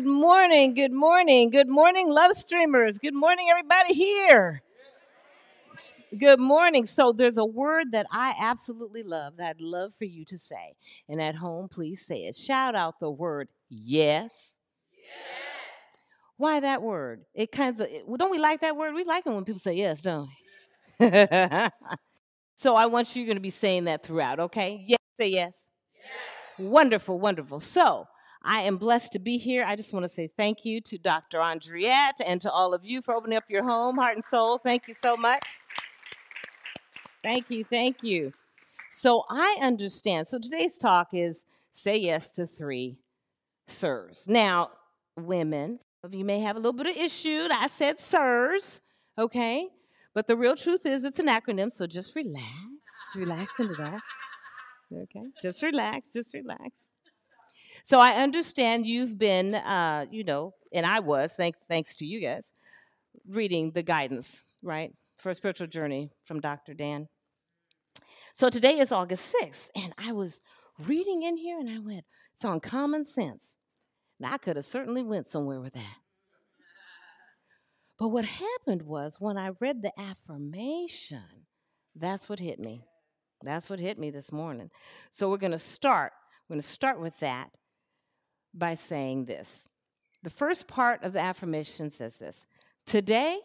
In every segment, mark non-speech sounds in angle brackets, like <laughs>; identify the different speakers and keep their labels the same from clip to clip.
Speaker 1: Good morning. Good morning. Good morning, love streamers. Good morning, everybody here. Good morning. So, there's a word that I absolutely love that I'd love for you to say. And at home, please say it. Shout out the word yes. Yes. Why that word? It kind of, well, don't we like that word? We like it when people say yes, don't we? <laughs> so, I want you going to be saying that throughout, okay? Yes, say yes. yes. Wonderful, wonderful. So, I am blessed to be here. I just want to say thank you to Dr. Andriette and to all of you for opening up your home, heart, and soul. Thank you so much. Thank you, thank you. So I understand. So today's talk is say yes to three sirs. Now, women, some of you may have a little bit of issue. I said sirs, okay? But the real truth is it's an acronym, so just relax. Relax into that. Okay? Just relax, just relax. So I understand you've been, uh, you know, and I was, thanks, thanks to you guys, reading the guidance, right, for a spiritual journey from Dr. Dan. So today is August 6th, and I was reading in here and I went, it's on common sense. Now, I could have certainly went somewhere with that. But what happened was when I read the affirmation, that's what hit me. That's what hit me this morning. So we're going to start. We're going to start with that by saying this. The first part of the affirmation says this Today,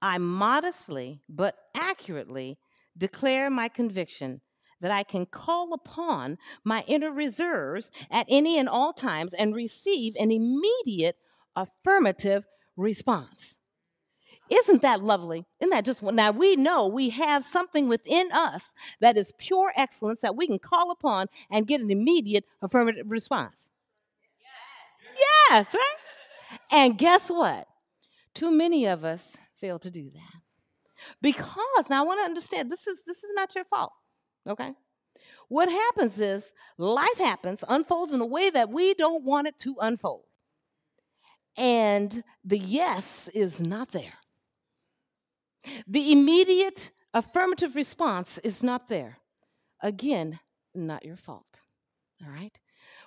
Speaker 1: I modestly but accurately declare my conviction that I can call upon my inner reserves at any and all times and receive an immediate affirmative response. Isn't that lovely? Isn't that just now we know we have something within us that is pure excellence that we can call upon and get an immediate affirmative response. Yes, right? And guess what? Too many of us fail to do that. Because now I want to understand this is this is not your fault. Okay? What happens is life happens, unfolds in a way that we don't want it to unfold. And the yes is not there. The immediate affirmative response is not there. Again, not your fault. All right?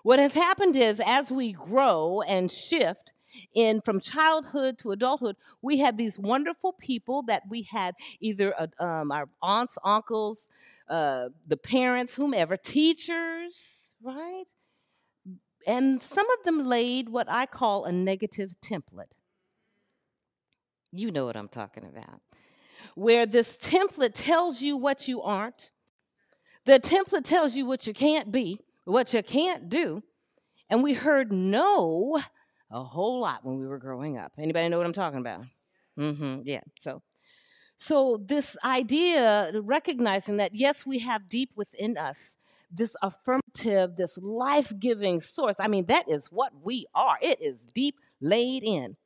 Speaker 1: What has happened is as we grow and shift in from childhood to adulthood, we had these wonderful people that we had either uh, um, our aunts, uncles, uh, the parents, whomever, teachers, right? And some of them laid what I call a negative template. You know what I'm talking about. Where this template tells you what you aren't, the template tells you what you can't be, what you can't do. And we heard no a whole lot when we were growing up. Anybody know what I'm talking about? Mm-hmm. Yeah. So, so this idea, recognizing that yes, we have deep within us this affirmative, this life-giving source. I mean, that is what we are. It is deep laid in.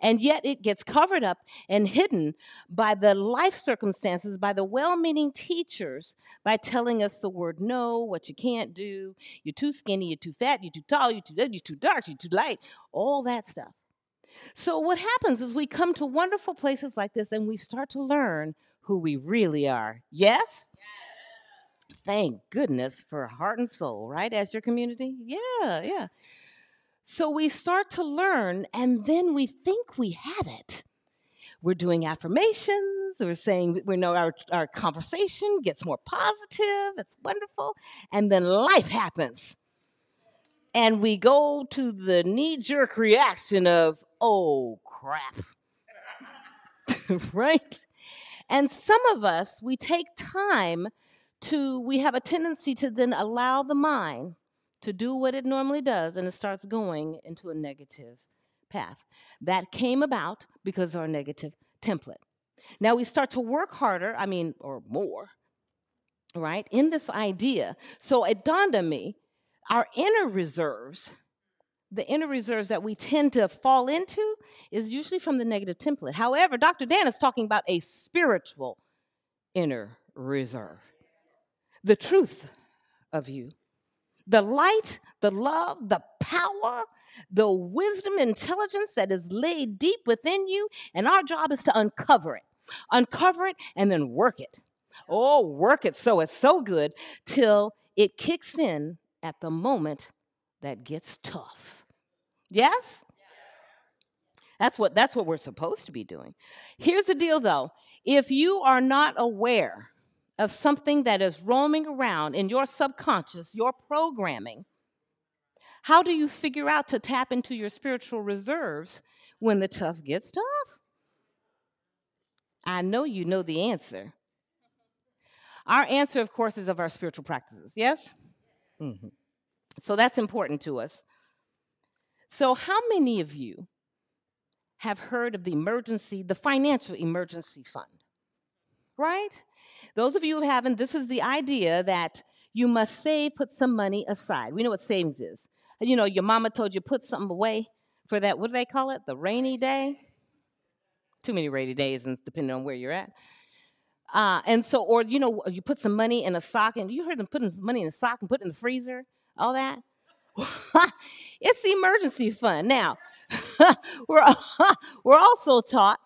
Speaker 1: And yet it gets covered up and hidden by the life circumstances, by the well meaning teachers, by telling us the word no, what you can't do, you're too skinny, you're too fat, you're too tall, you're too, you're too dark, you're too light, all that stuff. So, what happens is we come to wonderful places like this and we start to learn who we really are. Yes? yes. Thank goodness for heart and soul, right? As your community? Yeah, yeah. So we start to learn, and then we think we have it. We're doing affirmations, we're saying we know our, our conversation gets more positive, it's wonderful, and then life happens. And we go to the knee jerk reaction of, oh crap. <laughs> right? And some of us, we take time to, we have a tendency to then allow the mind to do what it normally does and it starts going into a negative path. That came about because of our negative template. Now we start to work harder, I mean, or more, right, in this idea. So it dawned on me our inner reserves, the inner reserves that we tend to fall into, is usually from the negative template. However, Dr. Dan is talking about a spiritual inner reserve, the truth of you the light, the love, the power, the wisdom, intelligence that is laid deep within you. And our job is to uncover it, uncover it, and then work it. Oh, work it so it's so good till it kicks in at the moment that gets tough. Yes? That's what that's what we're supposed to be doing. Here's the deal though. If you are not aware of something that is roaming around in your subconscious, your programming, how do you figure out to tap into your spiritual reserves when the tough gets tough? I know you know the answer. Our answer, of course, is of our spiritual practices, yes? Mm-hmm. So that's important to us. So, how many of you have heard of the emergency, the financial emergency fund? Right? Those of you who haven't, this is the idea that you must save, put some money aside. We know what savings is. You know, your mama told you put something away for that, what do they call it? The rainy day? Too many rainy days, and depending on where you're at. Uh, and so, or you know, you put some money in a sock, and you heard them putting money in a sock and put it in the freezer, all that. <laughs> it's the emergency fund. Now, <laughs> we're <laughs> we're also taught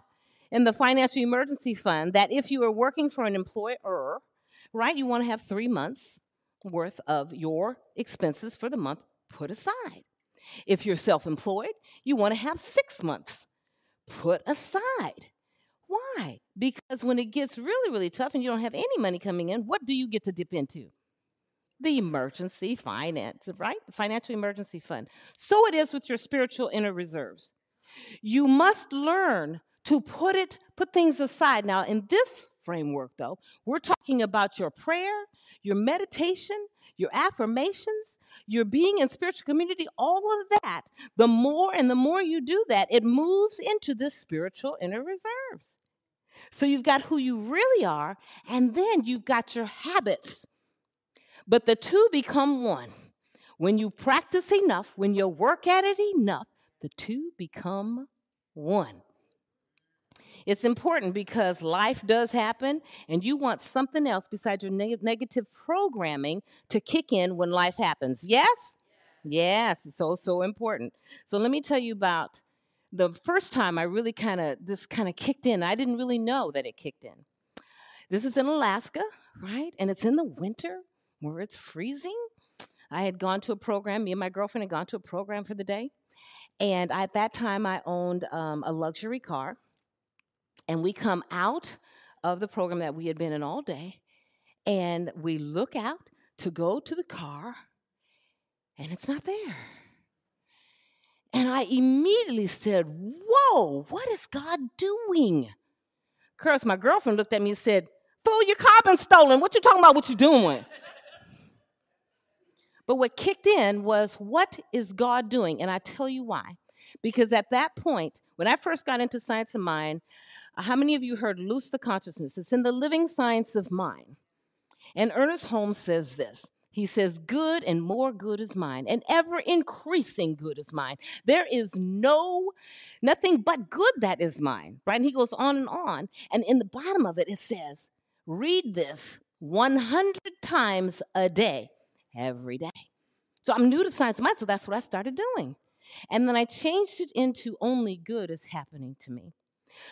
Speaker 1: in the financial emergency fund that if you are working for an employer, right, you want to have three months worth of your expenses for the month put aside. If you're self employed, you want to have six months put aside. Why? Because when it gets really, really tough and you don't have any money coming in, what do you get to dip into? The emergency finance, right? The financial emergency fund. So it is with your spiritual inner reserves. You must learn to put it, put things aside. Now, in this framework, though, we're talking about your prayer, your meditation, your affirmations, your being in spiritual community, all of that. The more and the more you do that, it moves into this spiritual inner reserves. So you've got who you really are, and then you've got your habits. But the two become one. When you practice enough, when you work at it enough, the two become one. It's important because life does happen, and you want something else besides your neg- negative programming to kick in when life happens. Yes? Yes, it's so, so important. So let me tell you about the first time I really kind of, this kind of kicked in. I didn't really know that it kicked in. This is in Alaska, right? And it's in the winter where it's freezing. I had gone to a program, me and my girlfriend had gone to a program for the day. And at that time, I owned um, a luxury car. And we come out of the program that we had been in all day, and we look out to go to the car, and it's not there. And I immediately said, Whoa, what is God doing? Curse, my girlfriend looked at me and said, Fool, your car been stolen. What you talking about? What you doing? but what kicked in was, What is God doing? And I tell you why. Because at that point, when I first got into science of mind, how many of you heard Loose the Consciousness? It's in the living science of mind. And Ernest Holmes says this. He says, Good and more good is mine, and ever increasing good is mine. There is no, nothing but good that is mine, right? And he goes on and on. And in the bottom of it, it says, Read this 100 times a day, every day. So I'm new to science of mind, so that's what I started doing. And then I changed it into only good is happening to me.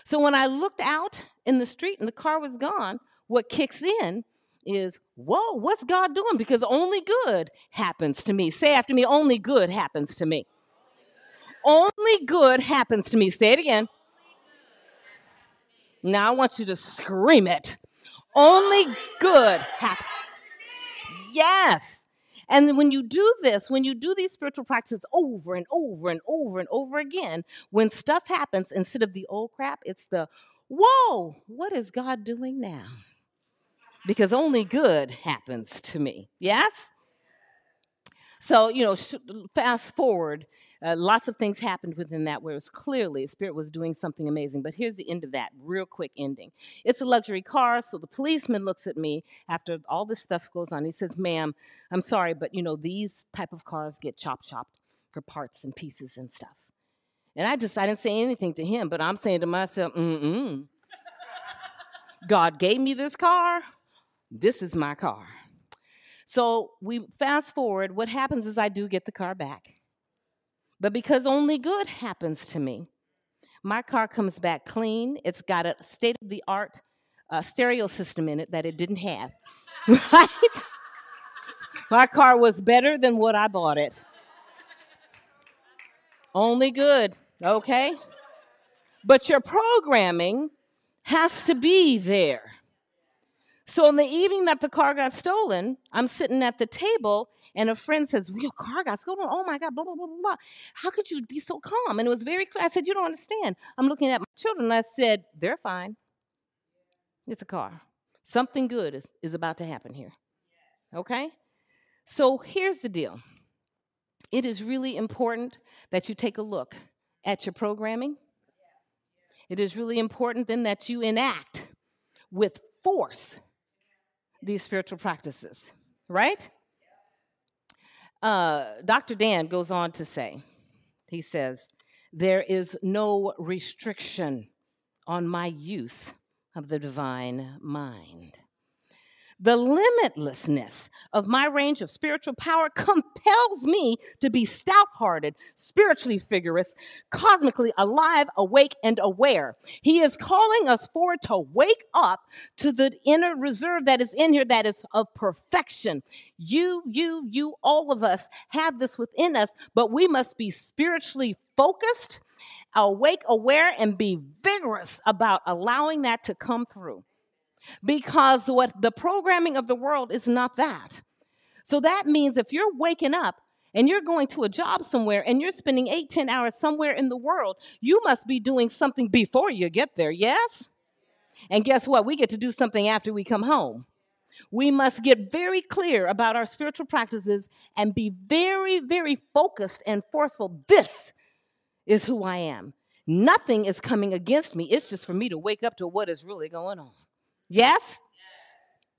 Speaker 1: So when I looked out in the street and the car was gone, what kicks in is, whoa, what's God doing? Because only good happens to me. Say after me, only good happens to me. Only good happens to me. Say it again. Now I want you to scream it. Only good happens. Yes. And when you do this, when you do these spiritual practices over and over and over and over again, when stuff happens, instead of the old crap, it's the, whoa, what is God doing now? Because only good happens to me. Yes? So, you know, fast forward, uh, lots of things happened within that where it was clearly Spirit was doing something amazing. But here's the end of that, real quick ending. It's a luxury car, so the policeman looks at me after all this stuff goes on. He says, "Ma'am, I'm sorry, but you know these type of cars get chop chopped for parts and pieces and stuff." And I just I didn't say anything to him, but I'm saying to myself, "Mm-mm." God gave me this car. This is my car. So we fast forward. What happens is I do get the car back. But because only good happens to me, my car comes back clean. It's got a state of the art uh, stereo system in it that it didn't have. <laughs> right? My car was better than what I bought it. Only good, okay? But your programming has to be there. So, on the evening that the car got stolen, I'm sitting at the table and a friend says, Your car got stolen. Oh my God, blah, blah, blah, blah, blah. How could you be so calm? And it was very clear. I said, You don't understand. I'm looking at my children I said, They're fine. It's a car. Something good is, is about to happen here. Okay? So here's the deal it is really important that you take a look at your programming. It is really important then that you enact with force these spiritual practices, right? Uh, Dr. Dan goes on to say, he says, there is no restriction on my use of the divine mind. The limitlessness of my range of spiritual power compels me to be stout hearted, spiritually vigorous, cosmically alive, awake, and aware. He is calling us forward to wake up to the inner reserve that is in here that is of perfection. You, you, you, all of us have this within us, but we must be spiritually focused, awake, aware, and be vigorous about allowing that to come through because what the programming of the world is not that. So that means if you're waking up and you're going to a job somewhere and you're spending eight, 10 hours somewhere in the world, you must be doing something before you get there, yes? And guess what? We get to do something after we come home. We must get very clear about our spiritual practices and be very, very focused and forceful. This is who I am. Nothing is coming against me. It's just for me to wake up to what is really going on. Yes? yes?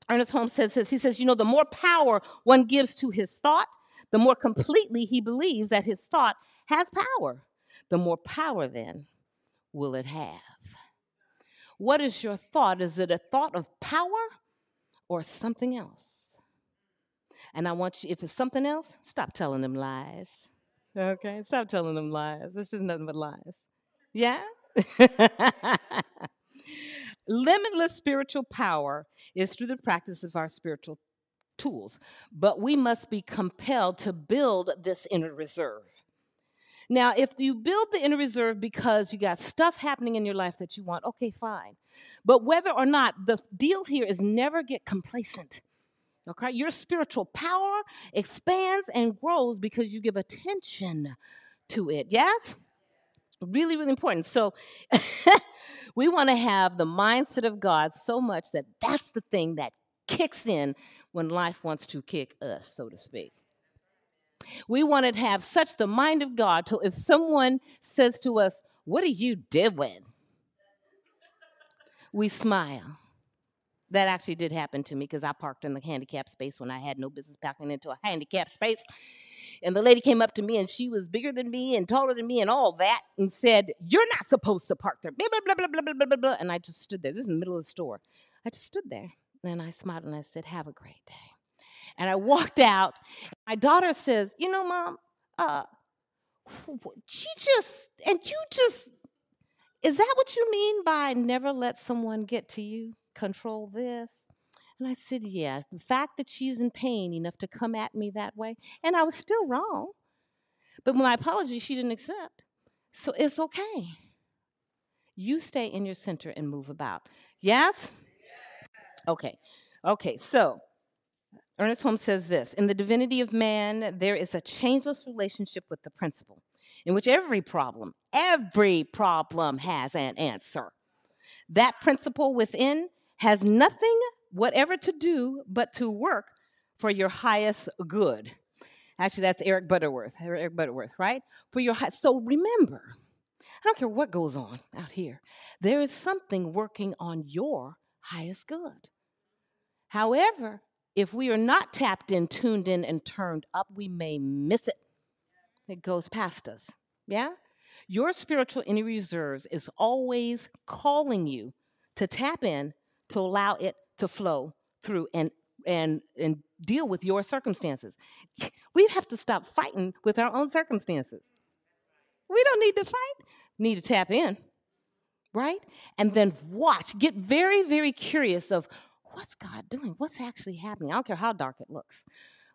Speaker 1: Ernest Holmes says this. He says, you know, the more power one gives to his thought, the more completely he believes that his thought has power. The more power, then, will it have. What is your thought? Is it a thought of power or something else? And I want you, if it's something else, stop telling them lies. Okay? Stop telling them lies. It's just nothing but lies. Yeah? <laughs> Limitless spiritual power is through the practice of our spiritual tools, but we must be compelled to build this inner reserve. Now, if you build the inner reserve because you got stuff happening in your life that you want, okay, fine. But whether or not, the deal here is never get complacent. Okay? Your spiritual power expands and grows because you give attention to it. Yes? Really, really important. So, <laughs> We want to have the mindset of God so much that that's the thing that kicks in when life wants to kick us, so to speak. We want to have such the mind of God till if someone says to us, What are you doing? We smile. That actually did happen to me because I parked in the handicap space when I had no business parking into a handicap space. And the lady came up to me and she was bigger than me and taller than me and all that and said, You're not supposed to park there. Blah, blah, blah, blah, blah, blah, blah, blah. And I just stood there. This is in the middle of the store. I just stood there. And I smiled and I said, Have a great day. And I walked out. My daughter says, You know, mom, uh, she just, and you just, is that what you mean by never let someone get to you? Control this? And I said, Yes. The fact that she's in pain enough to come at me that way, and I was still wrong. But my apology, she didn't accept. So it's okay. You stay in your center and move about. Yes? Okay. Okay, so Ernest Holmes says this In the divinity of man, there is a changeless relationship with the principle, in which every problem, every problem has an answer. That principle within has nothing whatever to do but to work for your highest good. Actually, that's Eric Butterworth. Eric Butterworth, right? For your high, so remember, I don't care what goes on out here. There is something working on your highest good. However, if we are not tapped in, tuned in, and turned up, we may miss it. It goes past us. Yeah? Your spiritual inner reserves is always calling you to tap in to allow it to flow through and and and deal with your circumstances. <laughs> We have to stop fighting with our own circumstances. We don't need to fight. Need to tap in. Right? And then watch. Get very very curious of what's God doing? What's actually happening? I don't care how dark it looks.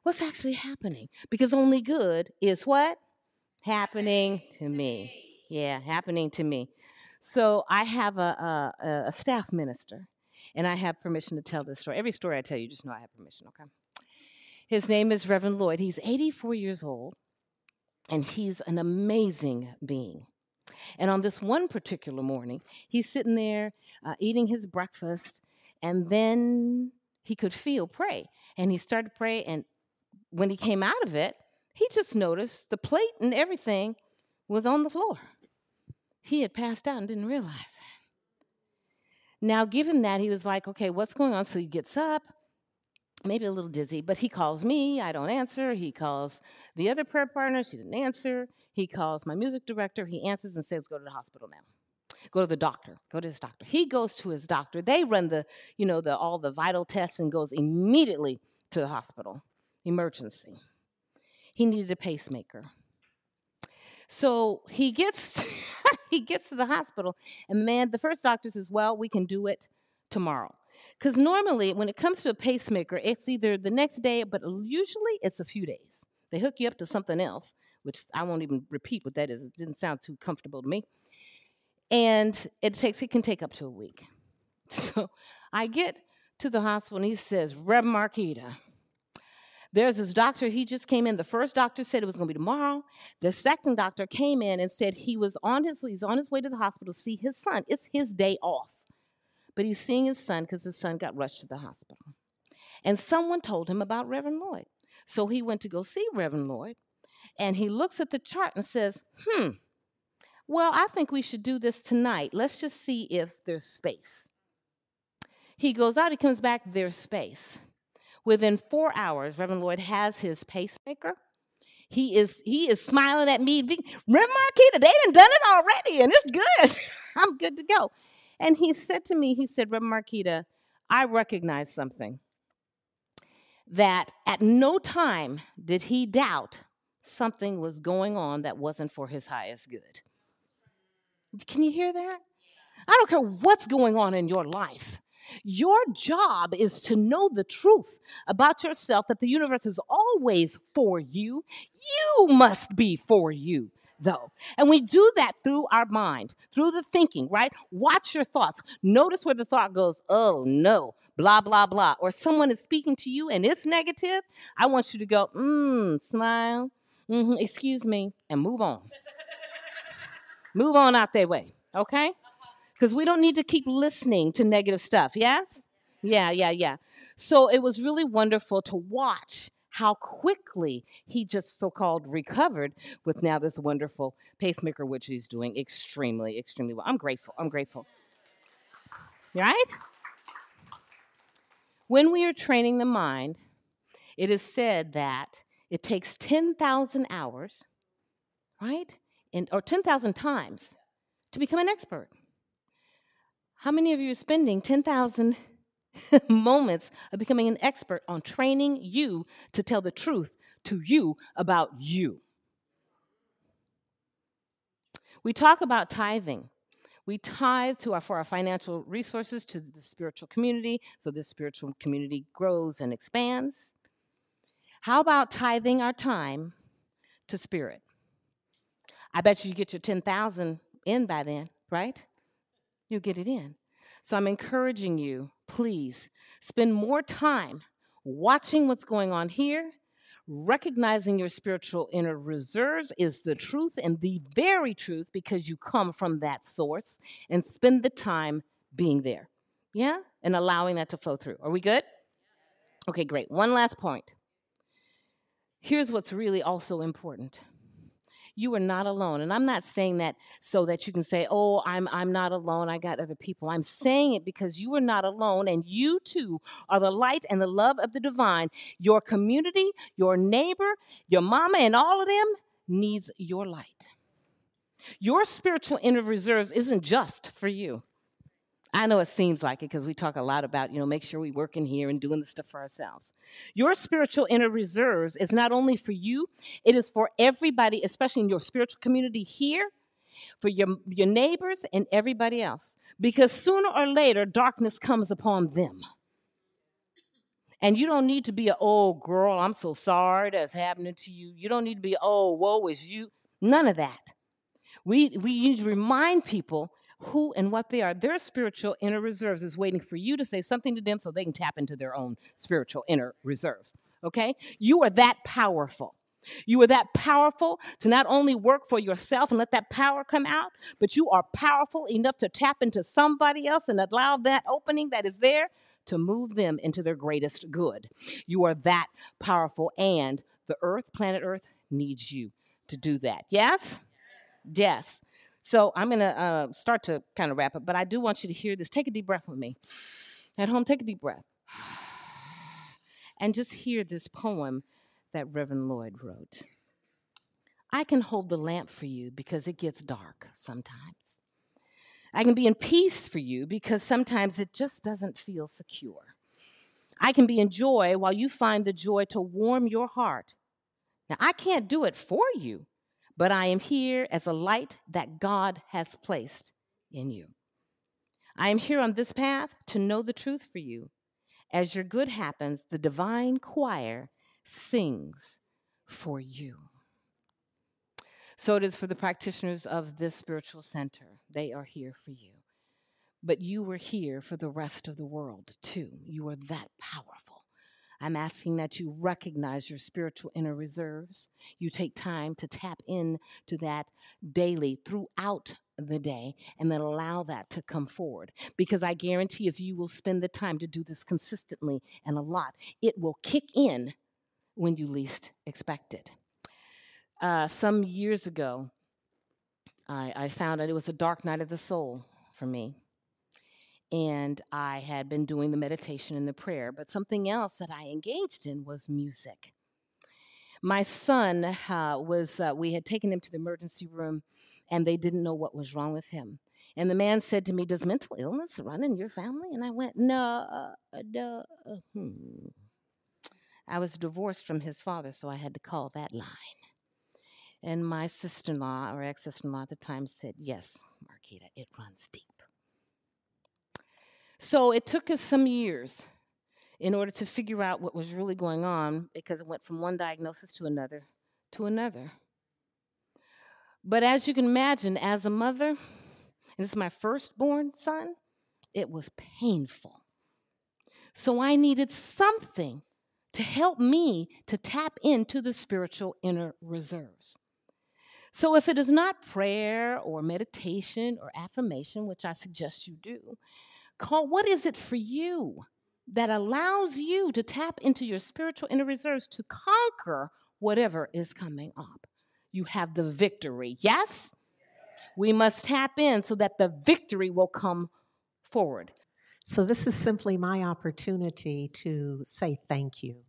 Speaker 1: What's actually happening? Because only good is what? happening to me. Yeah, happening to me. So I have a, a, a staff minister, and I have permission to tell this story. Every story I tell you, just know I have permission, okay? His name is Reverend Lloyd. He's 84 years old, and he's an amazing being. And on this one particular morning, he's sitting there uh, eating his breakfast, and then he could feel pray. And he started to pray, and when he came out of it, he just noticed the plate and everything was on the floor. He had passed out and didn't realize that. Now, given that, he was like, okay, what's going on? So he gets up, maybe a little dizzy, but he calls me. I don't answer. He calls the other prayer partner. She didn't answer. He calls my music director. He answers and says, go to the hospital now. Go to the doctor. Go to his doctor. He goes to his doctor. They run the, you know, the all the vital tests and goes immediately to the hospital. Emergency. He needed a pacemaker. So he gets <laughs> he gets to the hospital, and man, the first doctor says, Well, we can do it tomorrow. Because normally, when it comes to a pacemaker, it's either the next day, but usually it's a few days. They hook you up to something else, which I won't even repeat what that is. It didn't sound too comfortable to me. And it takes it can take up to a week. <laughs> So I get to the hospital and he says, Rev Marquita, there's this doctor, he just came in. The first doctor said it was going to be tomorrow. The second doctor came in and said he was on his he's on his way to the hospital to see his son. It's his day off. But he's seeing his son because his son got rushed to the hospital. And someone told him about Reverend Lloyd. So he went to go see Reverend Lloyd. And he looks at the chart and says, hmm, well, I think we should do this tonight. Let's just see if there's space. He goes out, he comes back, there's space. Within four hours, Reverend Lloyd has his pacemaker. He is he is smiling at me. Reverend Marquita, they done done it already, and it's good. <laughs> I'm good to go. And he said to me, he said, Reverend Marquita, I recognize something. That at no time did he doubt something was going on that wasn't for his highest good. Can you hear that? I don't care what's going on in your life. Your job is to know the truth about yourself that the universe is always for you. You must be for you though. And we do that through our mind, through the thinking, right? Watch your thoughts. Notice where the thought goes, oh no, blah, blah, blah. Or someone is speaking to you and it's negative. I want you to go, mmm, smile, mm-hmm, excuse me, and move on. move on out their way, okay? Because we don't need to keep listening to negative stuff. Yes? Yeah, yeah, yeah. So it was really wonderful to watch how quickly he just so called recovered with now this wonderful pacemaker, which he's doing extremely, extremely well. I'm grateful. I'm grateful. Right? When we are training the mind, it is said that it takes 10,000 hours, right? In, or 10,000 times to become an expert. How many of you are spending 10,000 <laughs> moments of becoming an expert on training you to tell the truth to you about you? We talk about tithing. We tithe to our, for our financial resources to the spiritual community, so this spiritual community grows and expands. How about tithing our time to spirit? I bet you get your 10,000 in by then, right? You'll get it in. So I'm encouraging you, please spend more time watching what's going on here, recognizing your spiritual inner reserves is the truth and the very truth because you come from that source, and spend the time being there. Yeah? And allowing that to flow through. Are we good? Okay, great. One last point. Here's what's really also important you are not alone. And I'm not saying that so that you can say, "Oh, I'm I'm not alone. I got other people." I'm saying it because you are not alone and you too are the light and the love of the divine. Your community, your neighbor, your mama and all of them needs your light. Your spiritual inner reserves isn't just for you. I know it seems like it because we talk a lot about, you know, make sure we work in here and doing the stuff for ourselves. Your spiritual inner reserves is not only for you, it is for everybody, especially in your spiritual community here, for your, your neighbors and everybody else. Because sooner or later, darkness comes upon them. And you don't need to be a, oh, girl, I'm so sorry that's happening to you. You don't need to be, oh, woe is you. None of that. We, we need to remind people who and what they are. Their spiritual inner reserves is waiting for you to say something to them so they can tap into their own spiritual inner reserves. Okay? You are that powerful. You are that powerful to not only work for yourself and let that power come out, but you are powerful enough to tap into somebody else and allow that opening that is there to move them into their greatest good. You are that powerful, and the earth, planet Earth, needs you to do that. Yes? Yes. So I'm going to uh, start to kind of wrap up, but I do want you to hear this. Take a deep breath with me. At home, take a deep breath. <sighs> And just hear this poem that Reverend Lloyd wrote. I can hold the lamp for you because it gets dark sometimes. I can be in peace for you because sometimes it just doesn't feel secure. I can be in joy while you find the joy to warm your heart. Now, I can't do it for you, but I am here as a light that God has placed in you. I am here on this path to know the truth for you. As your good happens, the divine choir sings for you. So it is for the practitioners of this spiritual center. They are here for you. But you were here for the rest of the world too. You are that powerful. I'm asking that you recognize your spiritual inner reserves. You take time to tap in to that daily throughout the day and then allow that to come forward. Because I guarantee if you will spend the time to do this consistently and a lot, it will kick in when you least expect it. Uh, some years ago, I, I found out it was a dark night of the soul for me and I had been doing the meditation and the prayer, but something else that I engaged in was music. My son uh, was, uh, we had taken him to the emergency room and they didn't know what was wrong with him. And the man said to me, Does mental illness run in your family? And I went, No, no. Hmm. I was divorced from his father, so I had to call that line. And my sister in law, or ex sister in law at the time, said, Yes, Marquita, it runs deep. So it took us some years in order to figure out what was really going on because it went from one diagnosis to another to another. But as you can imagine, as a mother, and this is my firstborn son, it was painful. So I needed something to help me to tap into the spiritual inner reserves. So if it is not prayer or meditation or affirmation, which I suggest you do, call what is it for you that allows you to tap into your spiritual inner reserves to conquer whatever is coming up? You have the victory. Yes? We must tap in so that the victory will come forward.
Speaker 2: So this is simply my opportunity to say thank you.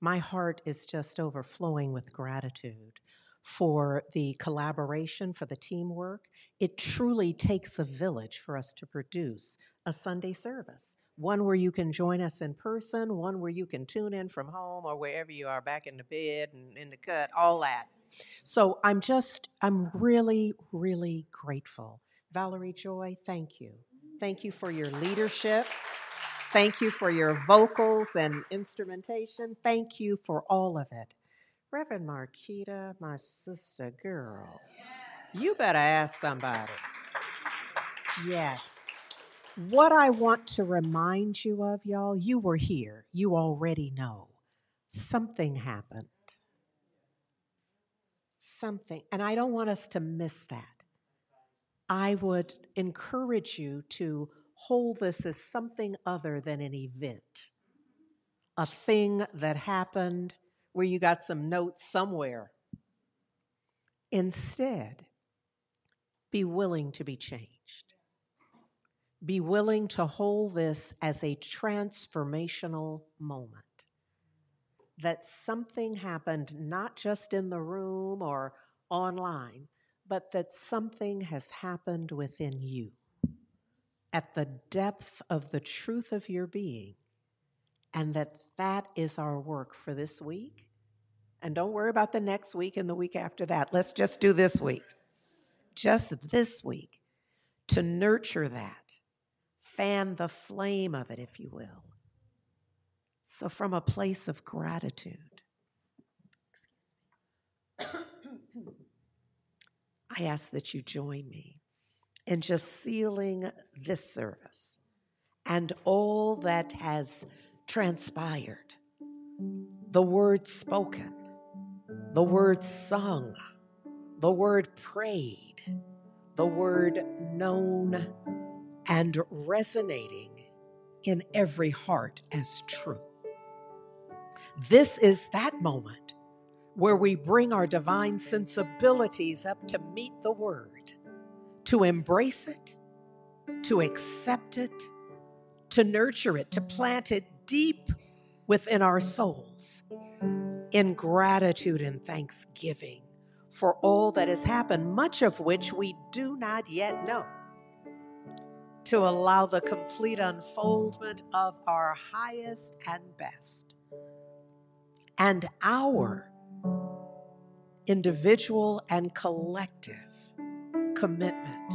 Speaker 2: My heart is just overflowing with gratitude for the collaboration, for the teamwork. It truly takes a village for us to produce a Sunday service. One where you can join us in person, one where you can tune in from home or wherever you are, back in the bed and in the cut, all that. So I'm just, I'm really, really grateful. Valerie Joi, thank you. Thank you for your leadership. Thank you for your vocals and instrumentation. Thank you for all of it. Reverend Marquita, my sister girl, you better ask somebody. Yes. What I want to remind you of, y'all, you were here. You already know. Something happened. Something. And I don't want us to miss that. I would encourage you to hold this as something other than an event, a thing that happened where you got some notes somewhere. Instead, be willing to be changed. Be willing to hold this as a transformational moment. That something happened not just in the room or online, but that something has happened within you at the depth of the truth of your being, and that that is our work for this week. And don't worry about the next week and the week after that. Let's just do this week. Just this week to nurture that fan the flame of it, if you will. So, from a place of gratitude, I ask that you join me in just sealing this service and all that has transpired the words spoken, the word sung, the word prayed, the word known and resonating in every heart as true. This is that moment where we bring our divine sensibilities up to meet the word, to embrace it, to accept it, to nurture it, to plant it deep within our souls in gratitude and thanksgiving for all that has happened, much of which we do not yet know, to allow the complete unfoldment of our highest and best. And our individual and collective commitment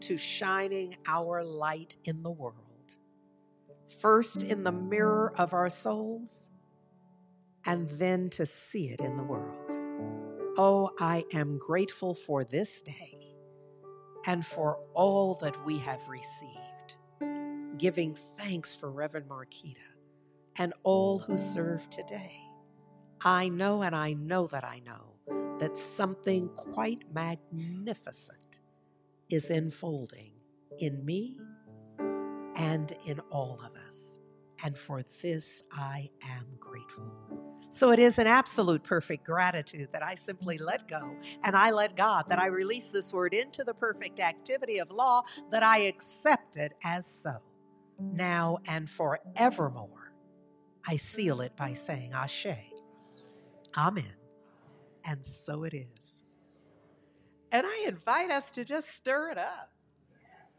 Speaker 2: to shining our light in the world. First in the mirror of our souls, and then to see it in the world. Oh, I am grateful for this day and for all that we have received, giving thanks for Reverend Marquita and all who serve today. I know and I know that I know that something quite magnificent is unfolding in me and in all of us. And for this, I am grateful. So it is an absolute perfect gratitude that I simply let go and I let God, that I release this word into the perfect activity of law, that I accept it as so, now and forevermore. I seal it by saying Ashe, Amen. And so it is. And I invite us to just stir it up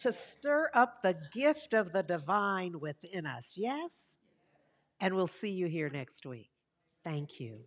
Speaker 2: to stir up the gift of the divine within us. Yes? And we'll see you here next week. Thank you.